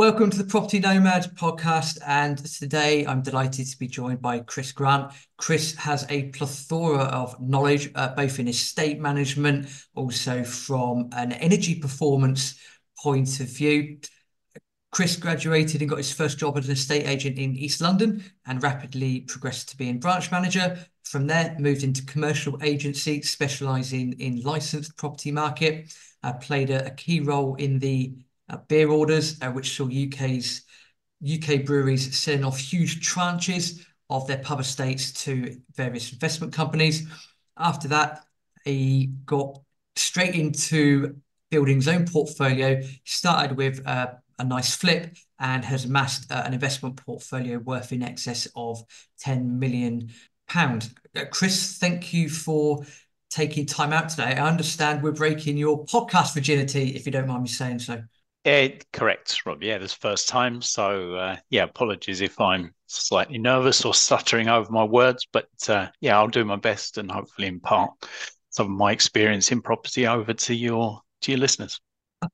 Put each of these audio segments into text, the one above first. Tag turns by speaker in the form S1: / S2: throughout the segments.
S1: Welcome to the Property Nomad podcast. And today I'm delighted to be joined by Chris Grant. Chris has a plethora of knowledge, uh, both in estate management, also from an energy performance point of view. Chris graduated and got his first job as an estate agent in East London and rapidly progressed to being branch manager. From there, moved into commercial agency, specialising in licensed property market. Uh, played a, a key role in the beer orders, uh, which saw UK's UK breweries selling off huge tranches of their pub estates to various investment companies. After that, he got straight into building his own portfolio. He started with uh, a nice flip and has amassed uh, an investment portfolio worth in excess of 10 million pounds. Uh, Chris, thank you for taking time out today. I understand we're breaking your podcast virginity, if you don't mind me saying so.
S2: Yeah, correct, Rob. Yeah, this first time. So, uh, yeah, apologies if I'm slightly nervous or stuttering over my words, but uh, yeah, I'll do my best and hopefully impart some of my experience in property over to your to your listeners.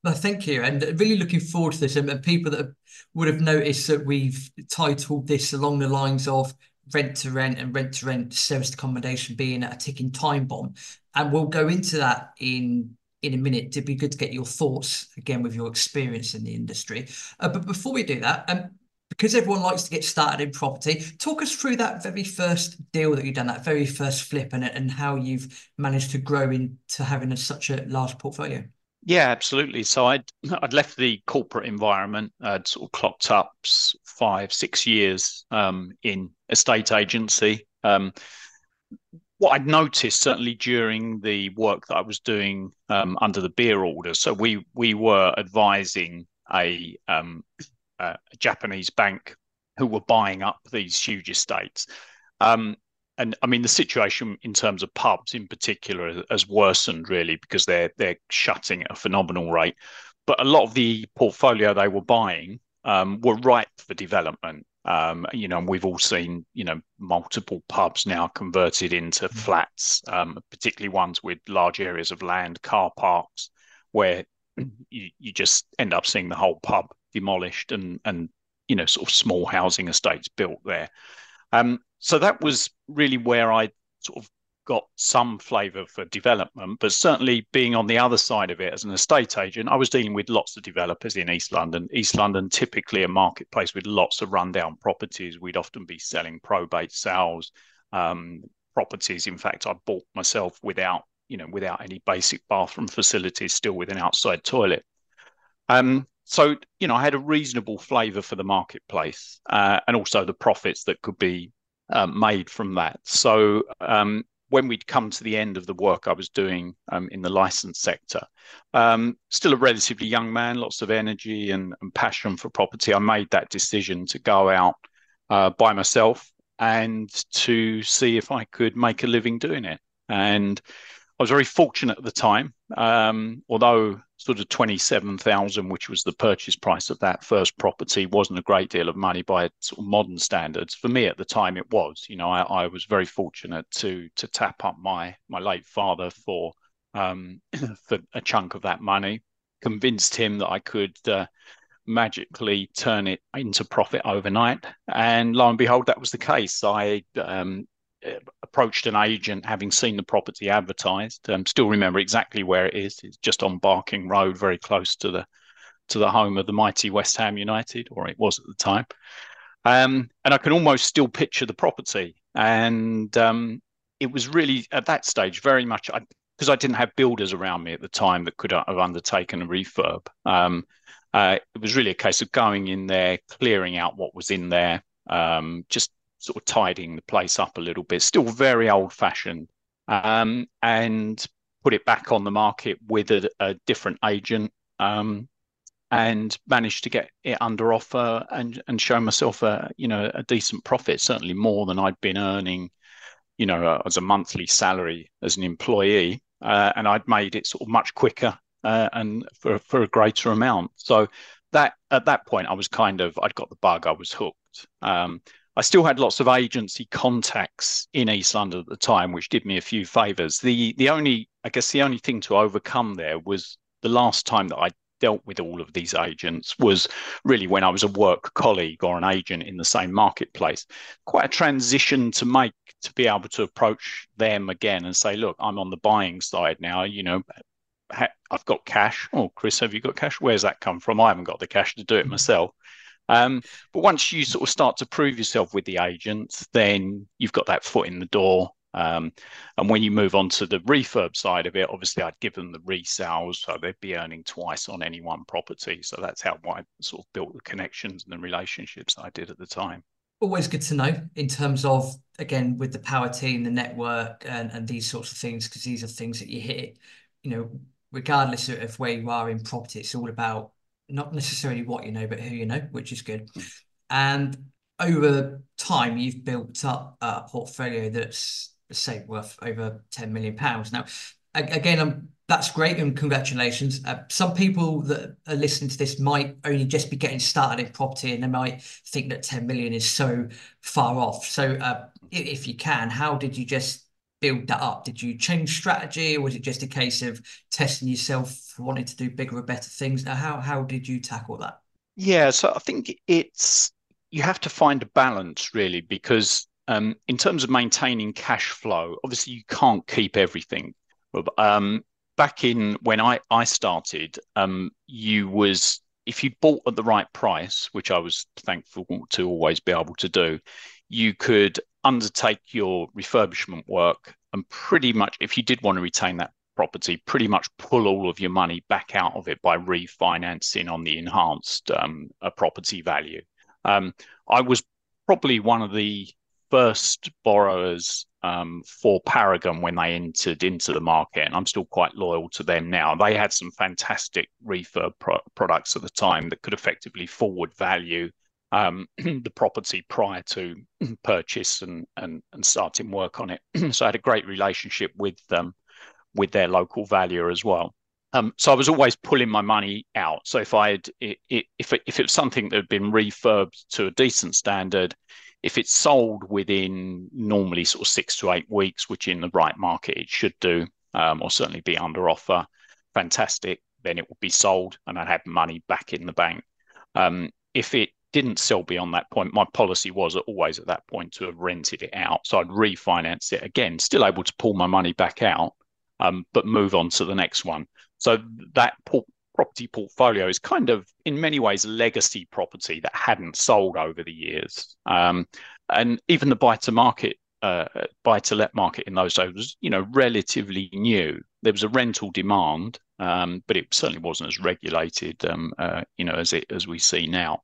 S1: Uh, thank you, and really looking forward to this. And, and people that would have noticed that we've titled this along the lines of rent to rent and rent to rent serviced accommodation being a ticking time bomb, and we'll go into that in in a minute. It'd be good to get your thoughts again with your experience in the industry. Uh, but before we do that, um, because everyone likes to get started in property, talk us through that very first deal that you've done, that very first flip, and and how you've managed to grow into having a, such a large portfolio.
S2: Yeah, absolutely. So I'd I'd left the corporate environment. I'd sort of clocked up five, six years um, in estate agency. Um, what I'd noticed certainly during the work that I was doing um, under the beer order, so we we were advising a, um, a Japanese bank who were buying up these huge estates. Um, and I mean the situation in terms of pubs in particular has worsened really because they're they're shutting at a phenomenal rate. But a lot of the portfolio they were buying um, were ripe for development. Um, you know, and we've all seen, you know, multiple pubs now converted into mm-hmm. flats, um, particularly ones with large areas of land, car parks, where you, you just end up seeing the whole pub demolished and and you know sort of small housing estates built there. Um, so that was really where I sort of got some flavour for development, but certainly being on the other side of it as an estate agent, I was dealing with lots of developers in East London. East London, typically a marketplace with lots of rundown properties. We'd often be selling probate sales um, properties. In fact, I bought myself without, you know, without any basic bathroom facilities, still with an outside toilet. Um, so, you know, I had a reasonable flavour for the marketplace uh, and also the profits that could be uh, made from that. So um, when we'd come to the end of the work I was doing um, in the license sector, um, still a relatively young man, lots of energy and, and, passion for property, I made that decision to go out uh, by myself and to see if I could make a living doing it. And I was very fortunate at the time, um, although sort of 27,000, which was the purchase price of that first property, wasn't a great deal of money by sort of modern standards. For me at the time, it was. You know, I, I was very fortunate to to tap up my my late father for um, for a chunk of that money. Convinced him that I could. Uh, magically turn it into profit overnight. And lo and behold, that was the case. I um, approached an agent having seen the property advertised. Um, still remember exactly where it is. It's just on Barking Road, very close to the to the home of the mighty West Ham United, or it was at the time. Um, and I can almost still picture the property. And um, it was really at that stage very much because I, didn't have builders around me at the time that could have undertaken a refurb. Um, uh, it was really a case of going in there, clearing out what was in there, um, just sort of tidying the place up a little bit. Still very old fashioned, um, and put it back on the market with a, a different agent, um, and managed to get it under offer and and show myself a you know a decent profit. Certainly more than I'd been earning, you know, uh, as a monthly salary as an employee, uh, and I'd made it sort of much quicker uh, and for for a greater amount. So that at that point I was kind of I'd got the bug. I was hooked. Um, I still had lots of agency contacts in East London at the time, which did me a few favours. The the only I guess the only thing to overcome there was the last time that I dealt with all of these agents was really when I was a work colleague or an agent in the same marketplace. Quite a transition to make to be able to approach them again and say, look, I'm on the buying side now. You know, I've got cash. Oh, Chris, have you got cash? Where's that come from? I haven't got the cash to do it mm-hmm. myself. Um, but once you sort of start to prove yourself with the agents, then you've got that foot in the door. Um, and when you move on to the refurb side of it, obviously I'd give them the resales, so they'd be earning twice on any one property. So that's how I sort of built the connections and the relationships I did at the time.
S1: Always good to know in terms of again with the power team, the network, and, and these sorts of things, because these are things that you hit. You know, regardless of where you are in property, it's all about not necessarily what you know, but who you know, which is good. And over time, you've built up a portfolio that's say worth over 10 million pounds. Now, again, um, that's great and congratulations. Uh, some people that are listening to this might only just be getting started in property and they might think that 10 million is so far off. So, uh, if you can, how did you just build that up? Did you change strategy or was it just a case of testing yourself, wanting to do bigger or better things? Now, how, how did you tackle that?
S2: Yeah, so I think it's, you have to find a balance really because um, in terms of maintaining cash flow, obviously you can't keep everything. Um, back in when I, I started, um, you was if you bought at the right price, which I was thankful to always be able to do, you could undertake your refurbishment work and pretty much, if you did want to retain that property, pretty much pull all of your money back out of it by refinancing on the enhanced um, property value. Um, I was probably one of the first borrowers um, for Paragon when they entered into the market, and I'm still quite loyal to them now. They had some fantastic refurb pro- products at the time that could effectively forward value um, the property prior to purchase and, and and starting work on it. so I had a great relationship with them, with their local valuer as well. Um, so I was always pulling my money out. So if I had, if it, if it was something that had been refurbed to a decent standard, if it's sold within normally sort of six to eight weeks, which in the right market it should do, um, or certainly be under offer, fantastic. Then it would be sold, and I'd have money back in the bank. Um, if it didn't sell beyond that point, my policy was always at that point to have rented it out. So I'd refinance it again, still able to pull my money back out, um, but move on to the next one. So that property portfolio is kind of, in many ways, legacy property that hadn't sold over the years. Um, and even the buy to market, uh, buy to let market in those days was, you know, relatively new. There was a rental demand, um, but it certainly wasn't as regulated, um, uh, you know, as it as we see now.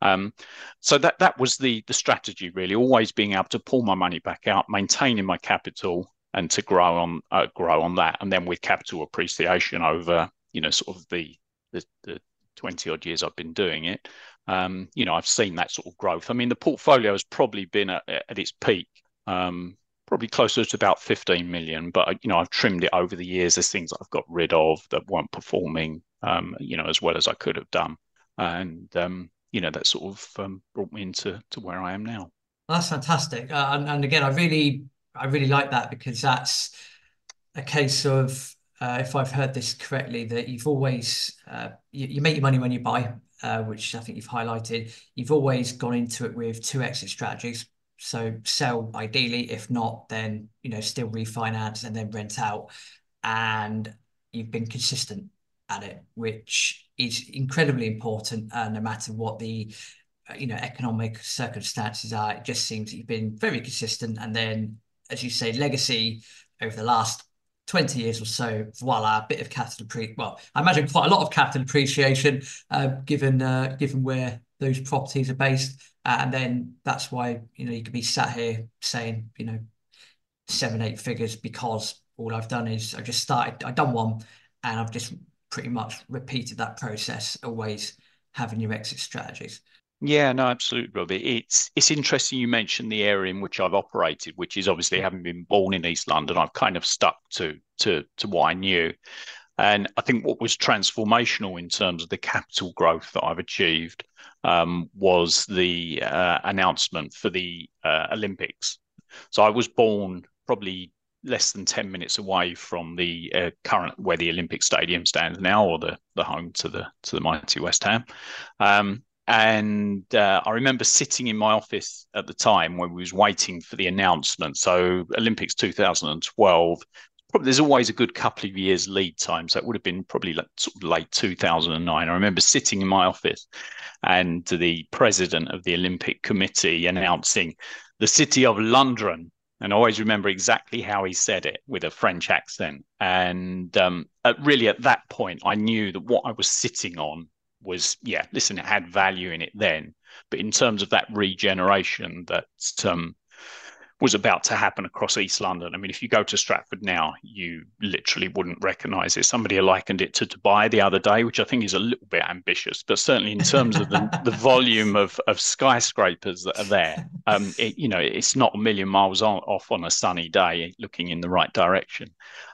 S2: Um, so that that was the the strategy really, always being able to pull my money back out, maintaining my capital, and to grow on uh, grow on that, and then with capital appreciation over you know sort of the the, the 20 odd years I've been doing it, um, you know, I've seen that sort of growth. I mean, the portfolio has probably been at, at its peak, um, probably closer to about 15 million, but, you know, I've trimmed it over the years. There's things I've got rid of that weren't performing, um, you know, as well as I could have done. And, um, you know, that sort of um, brought me into to where I am now.
S1: That's fantastic. Uh, and, and again, I really, I really like that because that's a case of uh, if I've heard this correctly, that you've always uh, you, you, make your money when you buy, uh, which I think you've highlighted. You've always gone into it with two exit strategies. So sell ideally, if not, then you know still refinance and then rent out. And you've been consistent at it, which is incredibly important. Uh, no matter what the uh, you know economic circumstances are, it just seems that you've been very consistent. And then, as you say, legacy over the last 20 years or so, voila, a bit of capital pre well, I imagine quite a lot of capital appreciation, uh, given uh, given where those properties are based. Uh, and then that's why, you know, you could be sat here saying, you know, seven, eight figures because all I've done is I've just started, I've done one and I've just pretty much repeated that process, always having your exit strategies.
S2: Yeah, no, absolutely, Robbie. It's it's interesting you mentioned the area in which I've operated, which is obviously having been born in East London, I've kind of stuck to to to what I knew. And I think what was transformational in terms of the capital growth that I've achieved um, was the uh, announcement for the uh, Olympics. So I was born probably less than 10 minutes away from the uh, current where the Olympic Stadium stands now, or the the home to the to the mighty West Ham. Um, and uh, I remember sitting in my office at the time when we was waiting for the announcement. So Olympics 2012. Probably there's always a good couple of years lead time, so it would have been probably like sort of late 2009. I remember sitting in my office, and the president of the Olympic Committee announcing the city of London and I always remember exactly how he said it with a French accent. And um, at, really, at that point, I knew that what I was sitting on was, yeah, listen, it had value in it then. But in terms of that regeneration that um, was about to happen across East London. I mean, if you go to Stratford now, you literally wouldn't recognise it. Somebody likened it to Dubai the other day, which I think is a little bit ambitious, but certainly in terms of the, the volume of, of skyscrapers that are there, um, it, you know, it's not a million miles on, off on a sunny day, looking in the right direction.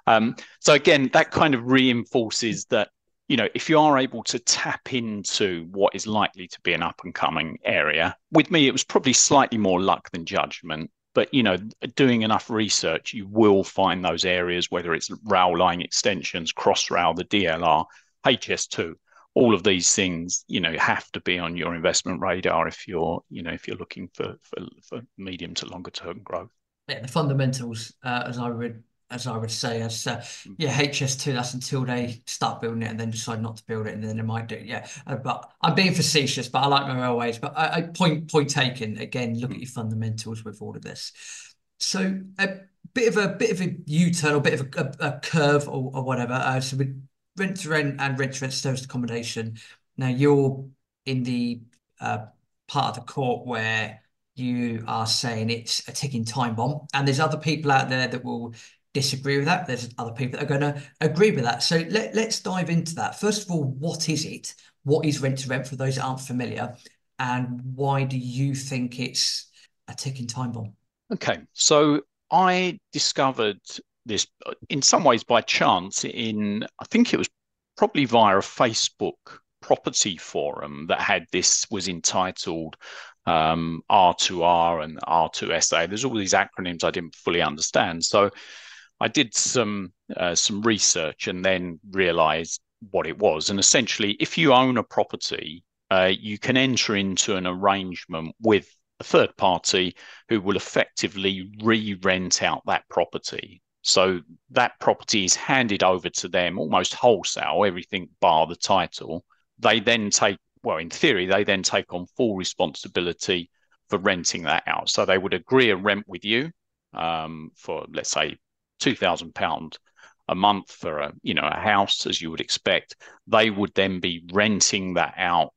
S2: Um, so again, that kind of reinforces that you know, if you are able to tap into what is likely to be an up and coming area, with me, it was probably slightly more luck than judgment but you know doing enough research you will find those areas whether it's rail line extensions Crossrail the dlr hs2 all of these things you know have to be on your investment radar if you're you know if you're looking for for, for medium to longer term growth.
S1: Yeah the fundamentals uh, as i would as I would say, as uh, mm. yeah, HS2. That's until they start building it and then decide not to build it, and then they might do. It, yeah, uh, but I'm being facetious, but I like my railways. But I, I point point taken. Again, look at your fundamentals with all of this. So a bit of a bit of a U-turn or bit of a, a, a curve or, or whatever. Uh, so with rent to rent and rent to rent service accommodation. Now you're in the uh, part of the court where you are saying it's a ticking time bomb, and there's other people out there that will disagree with that. There's other people that are going to agree with that. So let, let's dive into that. First of all, what is it? What is rent to rent for those that aren't familiar? And why do you think it's a ticking time bomb?
S2: Okay. So I discovered this in some ways by chance in, I think it was probably via a Facebook property forum that had this was entitled um, R2R and R2SA. There's all these acronyms I didn't fully understand. So I did some uh, some research and then realised what it was. And essentially, if you own a property, uh, you can enter into an arrangement with a third party who will effectively re-rent out that property. So that property is handed over to them almost wholesale, everything bar the title. They then take, well, in theory, they then take on full responsibility for renting that out. So they would agree a rent with you um, for, let's say, two thousand pound a month for a you know a house as you would expect they would then be renting that out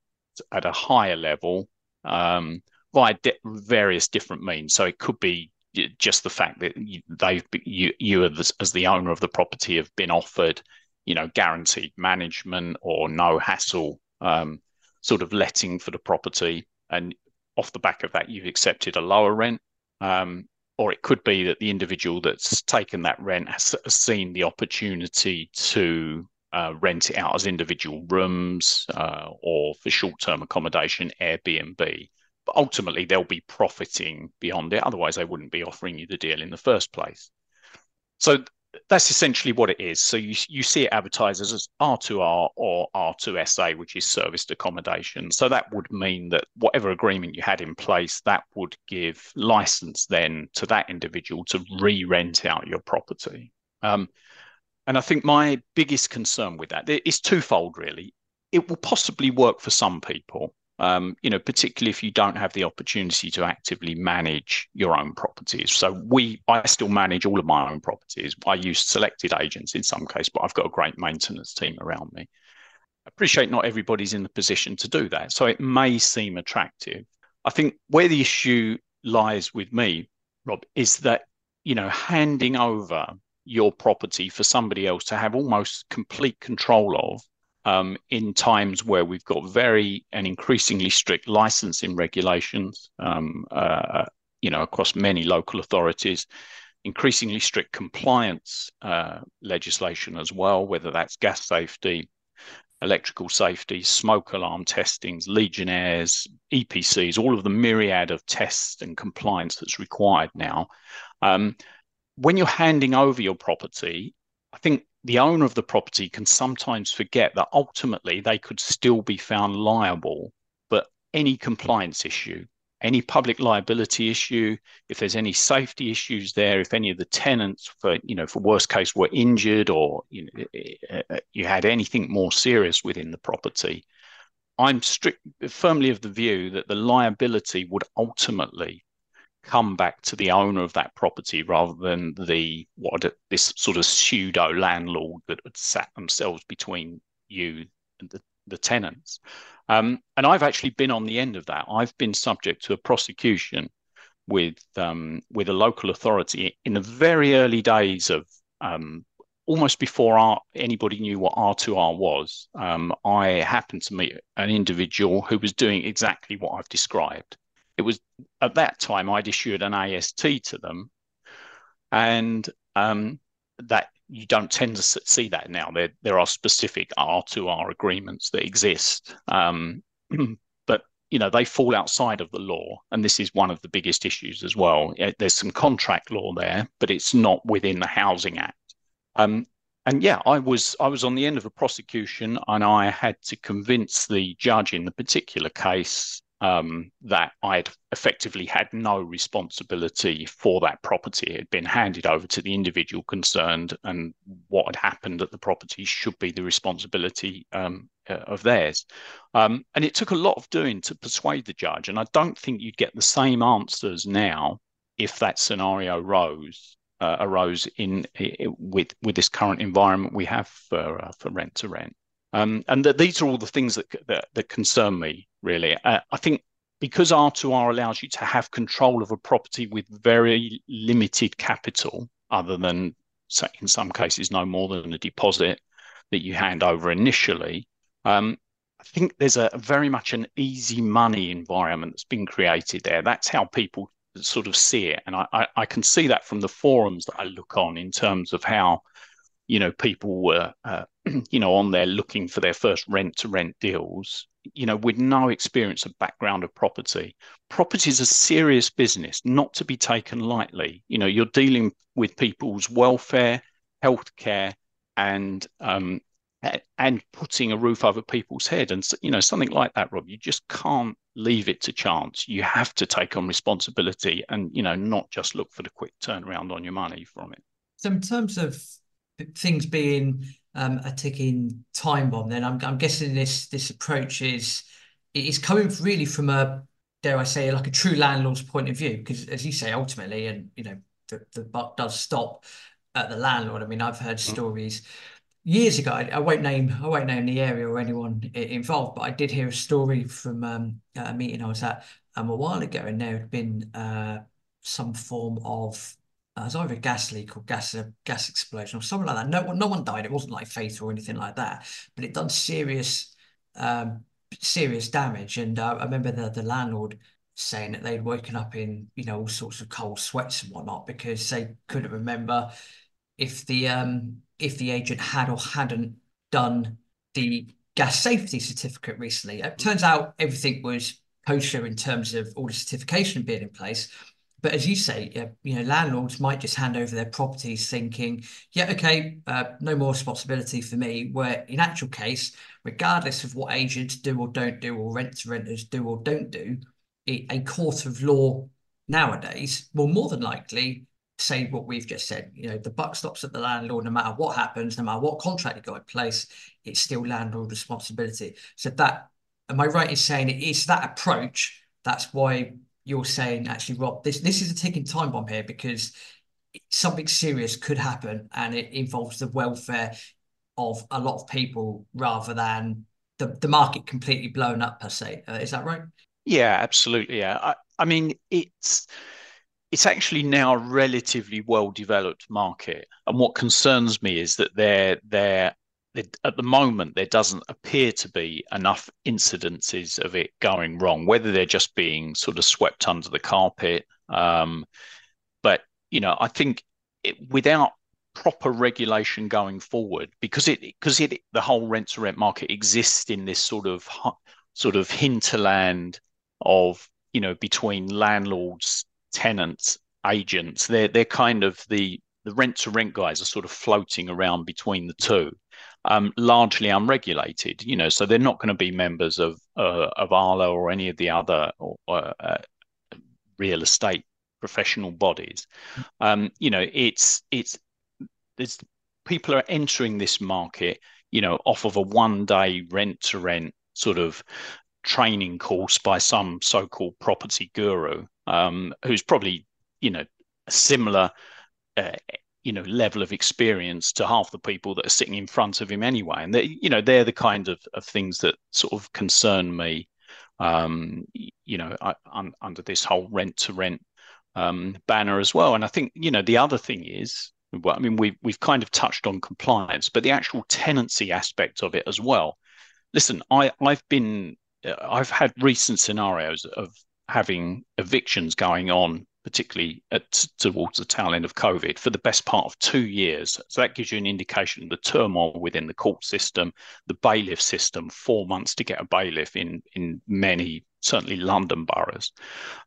S2: at a higher level um, via de- various different means. So it could be just the fact that you, they've you you as the owner of the property have been offered you know guaranteed management or no hassle um, sort of letting for the property and off the back of that you've accepted a lower rent um, or it could be that the individual that's taken that rent has, seen the opportunity to uh, rent it out as individual rooms uh, or for short-term accommodation, Airbnb. But ultimately, they'll be profiting beyond it. Otherwise, they wouldn't be offering you the deal in the first place. So that's essentially what it is. So you you see it advertised as R2R or R2SA, which is serviced accommodation. So that would mean that whatever agreement you had in place, that would give license then to that individual to re-rent out your property. Um, and I think my biggest concern with that is twofold, really. It will possibly work for some people Um, you know, particularly if you don't have the opportunity to actively manage your own properties. So we, I still manage all of my own properties. I use selected agents in some case, but I've got a great maintenance team around me. I appreciate not everybody's in the position to do that, so it may seem attractive. I think where the issue lies with me, Rob, is that you know handing over your property for somebody else to have almost complete control of um, in times where we've got very and increasingly strict licensing regulations, um, uh, you know, across many local authorities, increasingly strict compliance uh, legislation as well, whether that's gas safety, electrical safety, smoke alarm testings, Legionnaires, EPCs, all of the myriad of tests and compliance that's required now. Um, when you're handing over your property, I think the owner of the property can sometimes forget that ultimately they could still be found liable, but any compliance issue, any public liability issue, if there's any safety issues there, if any of the tenants, for you know, for worst case, were injured or you know, uh, uh, you had anything more serious within the property, I'm strict, firmly of the view that the liability would ultimately come back to the owner of that property rather than the what this sort of pseudo landlord that had sat themselves between you and the, the tenants. Um, and I've actually been on the end of that. I've been subject to a prosecution with um, with a local authority in the very early days of um, almost before R, anybody knew what R2R was. Um, I happened to meet an individual who was doing exactly what I've described it was at that time I'd issued an AST to them, and um, that you don't tend to see that now. There there are specific R2R agreements that exist, um, but you know they fall outside of the law, and this is one of the biggest issues as well. There's some contract law there, but it's not within the Housing Act. Um, and yeah, I was I was on the end of a prosecution, and I had to convince the judge in the particular case um, that I'd effectively had no responsibility for that property. It had been handed over to the individual concerned, and what had happened at the property should be the responsibility um, uh, of theirs. Um, and it took a lot of doing to persuade the judge. And I don't think you'd get the same answers now if that scenario rose. Uh, arose in, in, with with this current environment we have for uh, for rent to rent. Um, and that these are all the things that, that, that concern me, really. Uh, I think because R2R allows you to have control of a property with very limited capital, other than in some cases no more than a deposit that you hand over initially, um, I think there's a very much an easy money environment that's been created there. That's how people sort of see it, and I, I, I can see that from the forums that I look on in terms of how you know people were uh, you know on there looking for their first rent to rent deals you know with no experience of background of property. Property is a serious business not to be taken lightly. You know you're dealing with people's welfare healthcare and um and putting a roof over people's head and you know something like that rob. You just can't leave it to chance. You have to take on responsibility and you know not just look for the quick turnaround on your money from it.
S1: So in terms of things being um, a ticking time bomb, then I'm, I'm guessing this this approach is is coming really from a dare I say like a true landlord's point of view because as you say ultimately and you know the, the buck does stop at the landlord. I mean I've heard mm. stories years ago. I, I, won't name I won't name the area or anyone involved, but I did hear a story from um, a meeting I was at um, a while ago, and there had been uh, some form of uh, it was either a gas leak or gas uh, gas explosion or something like that. No one no one died. It wasn't like fatal or anything like that, but it done serious um, serious damage. And uh, I remember the the landlord saying that they'd woken up in you know all sorts of cold sweats and whatnot because they couldn't remember if the um, if the agent had or hadn't done the gas safety certificate recently. It turns out everything was kosher in terms of all the certification being in place but as you say, yeah, you know, landlords might just hand over their properties thinking, yeah, okay, uh, no more responsibility for me. Where in actual case, regardless of what agents do or don't do, or rent to renters do or don't do, a court of law nowadays will more than likely say what we've just said. You know, the buck stops at the landlord no matter what happens, no matter what contract you got in place, it's still landlord responsibility. So that, am I right in saying it is that approach? That's why you're saying actually, Rob, this this is a ticking time bomb here because something serious could happen and it involves the welfare of a lot of people rather than the, the market completely blown up per se. Uh, is that right?
S2: Yeah, absolutely. Yeah, I, I mean it's it's actually now a relatively well developed market, and what concerns me is that there there at the moment there doesn't appear to be enough incidences of it going wrong whether they're just being sort of swept under the carpet um, but you know i think it, without proper regulation going forward because it because it the whole rent to rent market exists in this sort of sort of hinterland of you know between landlords tenants agents they're they're kind of the the rent to rent guys are sort of floating around between the two, um, largely unregulated. You know, so they're not going to be members of uh, of Arla or any of the other uh, real estate professional bodies. Um, you know, it's it's there's people are entering this market, you know, off of a one day rent to rent sort of training course by some so-called property guru um, who's probably you know a similar uh, you know level of experience to half the people that are sitting in front of him anyway. And they you know they're the kind of, of things that sort of concern me um, you know I, under this whole rent to rent um, banner as well. And i think you know the other thing is well, i mean we've, we've kind of touched on compliance but the actual tenancy aspect of it as well. Listen i i've been I've had recent scenarios of having evictions going on, particularly at, towards the tail end of COVID, for the best part of two years. So that gives you an indication of the turmoil within the court system, the bailiff system, four months to get a bailiff in in many, certainly London boroughs.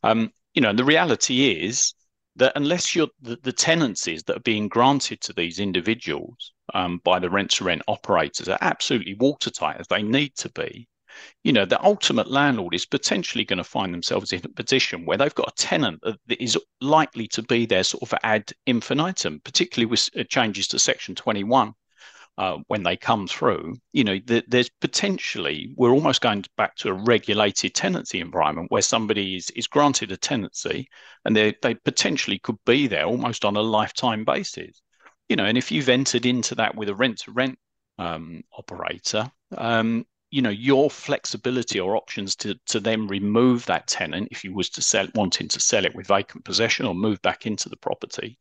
S2: Um, you know, the reality is that unless you're the, the tenancies that are being granted to these individuals um, by the rent to rent operators are absolutely watertight as they need to be, you know, the ultimate landlord is potentially going to find themselves in a position where they've got a tenant that is likely to be there sort of ad infinitum, particularly with uh, changes to Section 21. Uh, when they come through, you know, the, there's potentially we're almost going back to a regulated tenancy environment where somebody is, is granted a tenancy and they they potentially could be there almost on a lifetime basis, you know. And if you've entered into that with a rent to rent operator, um, you know your flexibility or options to to then remove that tenant if you was to sell wanting to sell it with vacant possession or move back into the property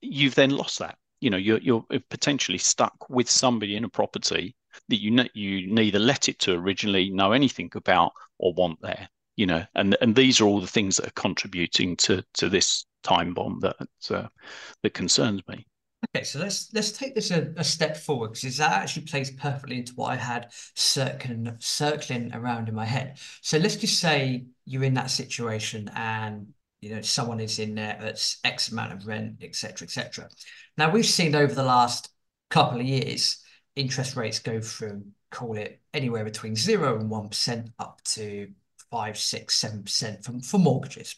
S2: you've then lost that. You know you're you're potentially stuck with somebody in a property that you you neither let it to originally know anything about or want there you know and and these are all the things that are contributing to to this time bomb that uh, that concerns me
S1: Okay, so let's let's take this a, a step forward because that actually plays perfectly into what I had circling circling around in my head. So let's just say you're in that situation and you know someone is in there that's X amount of rent, etc., etc. Now we've seen over the last couple of years interest rates go from call it anywhere between zero and one percent up to five, six, seven percent for, for mortgages.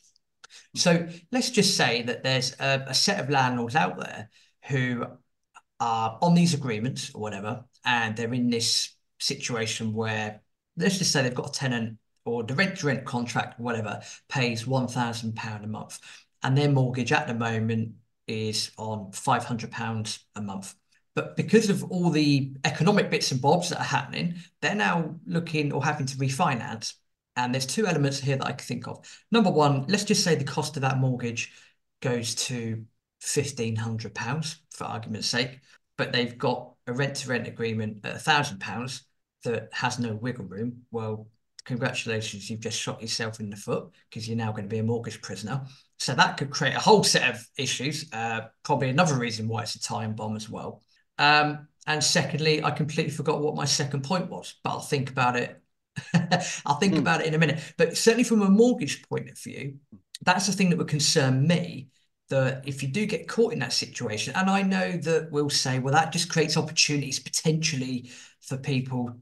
S1: So let's just say that there's a, a set of landlords out there who are on these agreements or whatever, and they're in this situation where let's just say they've got a tenant or the rent rent contract, whatever, pays one thousand pound a month, and their mortgage at the moment is on five hundred pounds a month. But because of all the economic bits and bobs that are happening, they're now looking or having to refinance. And there's two elements here that I can think of. Number one, let's just say the cost of that mortgage goes to £1,500 for argument's sake, but they've got a rent to rent agreement at £1,000 that has no wiggle room. Well, congratulations, you've just shot yourself in the foot because you're now going to be a mortgage prisoner. So that could create a whole set of issues. Uh, probably another reason why it's a time bomb as well. Um, and secondly, I completely forgot what my second point was, but I'll think about it. I'll think mm. about it in a minute. But certainly from a mortgage point of view, that's the thing that would concern me that if you do get caught in that situation, and I know that we'll say, well, that just creates opportunities potentially for people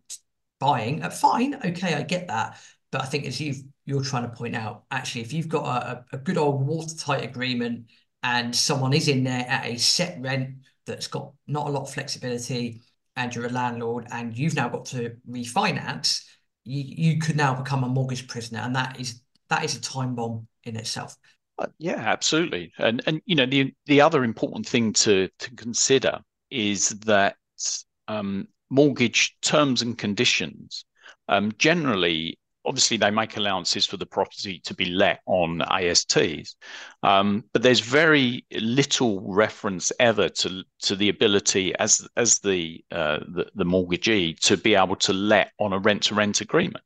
S1: buying. Uh, fine, okay, I get that. But I think as you you're trying to point out, actually, if you've got a, a good old watertight agreement and someone is in there at a set rent that's got not a lot of flexibility, and you're a landlord and you've now got to refinance, you, you could now become a mortgage prisoner, and that is that is a time bomb in itself.
S2: Uh, yeah, absolutely. And and you know the the other important thing to to consider is that um, mortgage terms and conditions um, generally obviously they make allowances for the property to be let on ASTs, um, but there's very little reference ever to to the ability as as the, uh, the the mortgagee to be able to let on a rent to rent agreement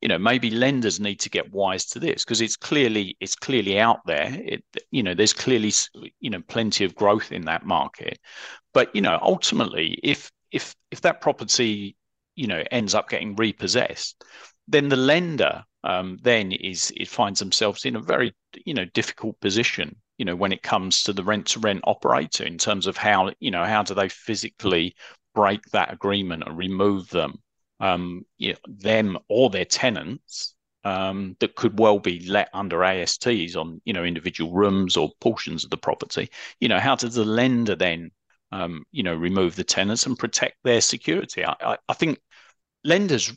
S2: you know maybe lenders need to get wise to this because it's clearly it's clearly out there. It you know there's clearly you know plenty of growth in that market. But you know ultimately if if if that property you know ends up getting repossessed then the lender um, then is it finds themselves in a very you know difficult position you know, when it comes to the rent to rent operator in terms of how, you know, how do they physically break that agreement and remove them, um, you know, them or their tenants um, that could well be let under ASTs on, you know, individual rooms or portions of the property. You know, how does the lender then, um, you know, remove the tenants and protect their security? I, I, I think lenders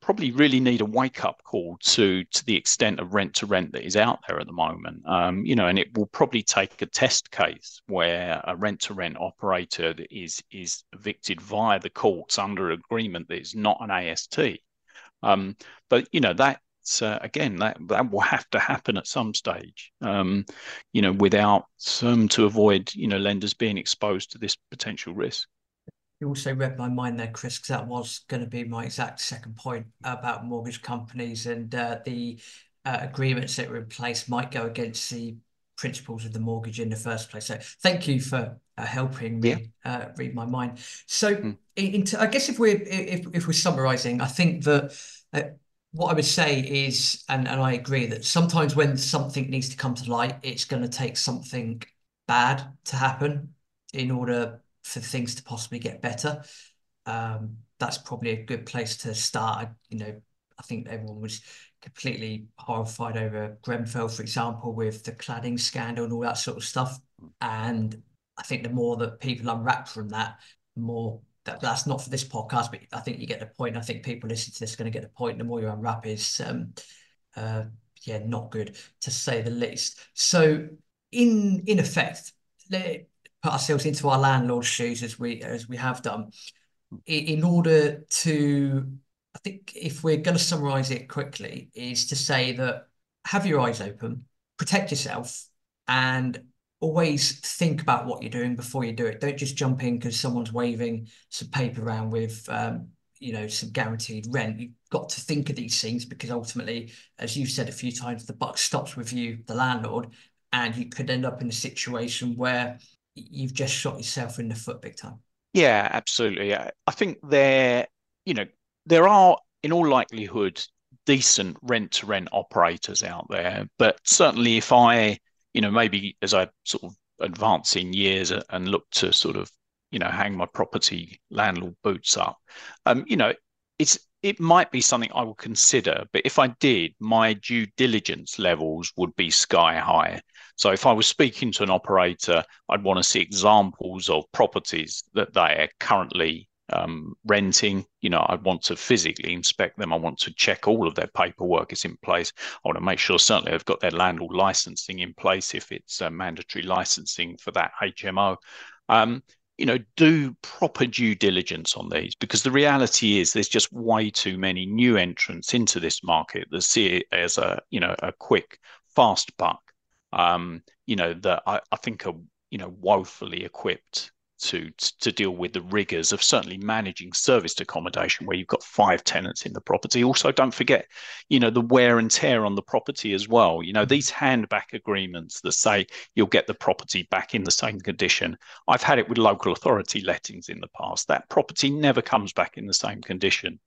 S2: probably really need a wake up call to to the extent of rent to rent that is out there at the moment. Um, you know, and it will probably take a test case where a rent to rent operator is is evicted via the courts under agreement that is not an AST. Um, but you know that uh, again, that that will have to happen at some stage. Um, you know, without um, to avoid you know lenders being exposed to this potential risk.
S1: You also read my mind there, Chris, because that was going to be my exact second point about mortgage companies and uh, the uh, agreements that were in place might go against the principles of the mortgage in the first place. So thank you for uh, helping me yeah. uh, read my mind. So mm. in, I guess if we're if, if we're summarising, I think that uh, what I would say is, and, and I agree that sometimes when something needs to come to light, it's going to take something bad to happen in order for things to possibly get better. Um, that's probably a good place to start. You know, I think everyone was completely horrified over Grenfell, for example, with the cladding scandal and all that sort of stuff. And I think the more that people unwrap from that, the more that that's not for this podcast, but I think you get the point. I think people listening to this are going to get the point. The more you unwrap is, um, uh, yeah, not good to say the least. So, in in effect, put ourselves into our landlord's shoes as we as we have done. In order to I think if we're going to summarize it quickly is to say that have your eyes open protect yourself and always think about what you're doing before you do it. Don't just jump in because someone's waving some paper around with um, you know some guaranteed rent. You've got to think of these things because ultimately as you've said a few times the buck stops with you the landlord and you could end up in a situation where you've just shot yourself in the foot big time.
S2: Yeah, absolutely. I think there, you know, there are in all likelihood decent rent to rent operators out there, but certainly if I, you know, maybe as I sort of advance in years and look to sort of, you know, hang my property landlord boots up, um, you know, it's it might be something I will consider, but if I did, my due diligence levels would be sky high. So if I was speaking to an operator, I'd want to see examples of properties that they are currently um, renting. You know, I'd want to physically inspect them. I want to check all of their paperwork is in place. I want to make sure certainly they've got their landlord licensing in place if it's mandatory licensing for that HMO. Um, you know, do proper due diligence on these because the reality is there's just way too many new entrants into this market that see it as a, you know, a quick, fast buck, um, you know, that I, I think are, you know, woefully equipped to to deal with the rigors of certainly managing serviced accommodation where you've got five tenants in the property. Also don't forget you know the wear and tear on the property as well. You know these handback agreements that say you'll get the property back in the same condition. I've had it with local authority lettings in the past. That property never comes back in the same condition.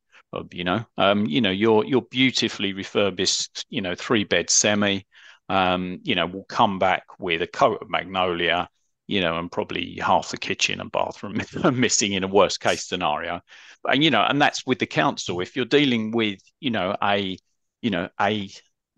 S2: You know? Um, you know your your beautifully refurbished you know three bed semi um, you know will come back with a coat of magnolia you know, and probably half the kitchen and bathroom missing in a worst case scenario. And, you know, and that's with the council. If you're dealing with, you know, a, you know, a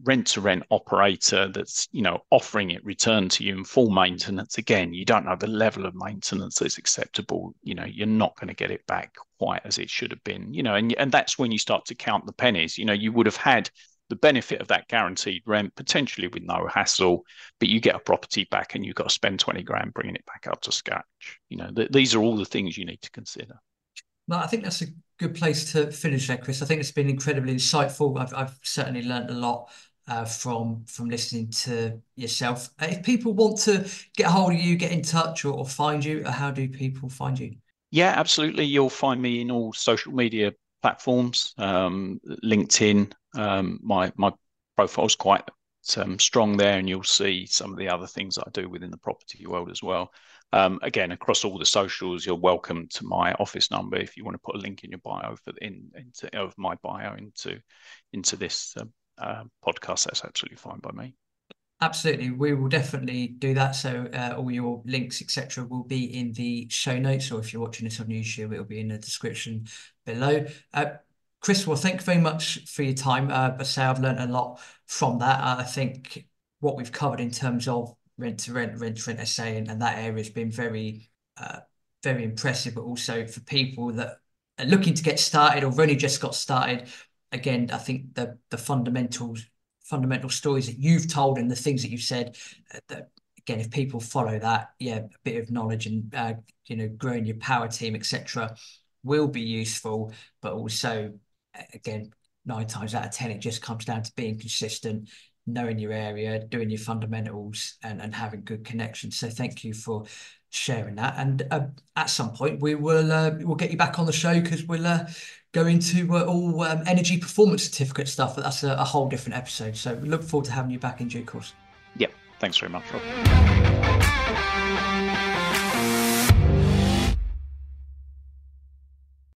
S2: rent to rent operator that's, you know, offering it return to you in full maintenance, again, you don't know the level of maintenance that's acceptable. You know, you're not going to get it back quite as it should have been, you know, and, and that's when you start to count the pennies. You know, you would have had the benefit of that guaranteed rent potentially with no hassle but you get a property back and you've got to spend 20 grand bringing it back up to scratch. You know th- these are all the things you need to consider.
S1: Well, i think that's a good place to finish there chris. I think it's been incredibly insightful. I've, I've certainly learned a lot uh, from from listening to yourself. Uh, if people want to get a hold of you get in touch or, or find you uh, how do people find you?
S2: Yeah absolutely. You'll find me in all social media platforms um, linkedin my my profile's quite um, strong there, and you'll see some of the other things I do within the property world as well. Um, again, across all the socials, you're welcome to my office number if you want to put a link in your bio for in into of my bio into into this uh, uh, podcast. That's absolutely fine by me.
S1: Absolutely, we will definitely do that. So uh, all your links, etc., will be in the show notes, or if you're watching this on YouTube, it'll be in the description below. Chris, well, thank you very much for your time. Uh, but say I've learned a lot from that. I think what we've covered in terms of rent to rent, rent to rent SA, and, and that area has been very, uh, very impressive. But also for people that are looking to get started or only just got started, again, I think the the fundamentals fundamental stories that you've told and the things that you've said uh, that again if people follow that yeah a bit of knowledge and uh, you know growing your power team etc will be useful but also again nine times out of ten it just comes down to being consistent knowing your area doing your fundamentals and, and having good connections so thank you for sharing that and uh, at some point we will uh, we'll get you back on the show because we'll uh, go into uh, all um, energy performance certificate stuff, but that's a, a whole different episode. So look forward to having you back in due course.
S2: Yep. Thanks very much, Rob.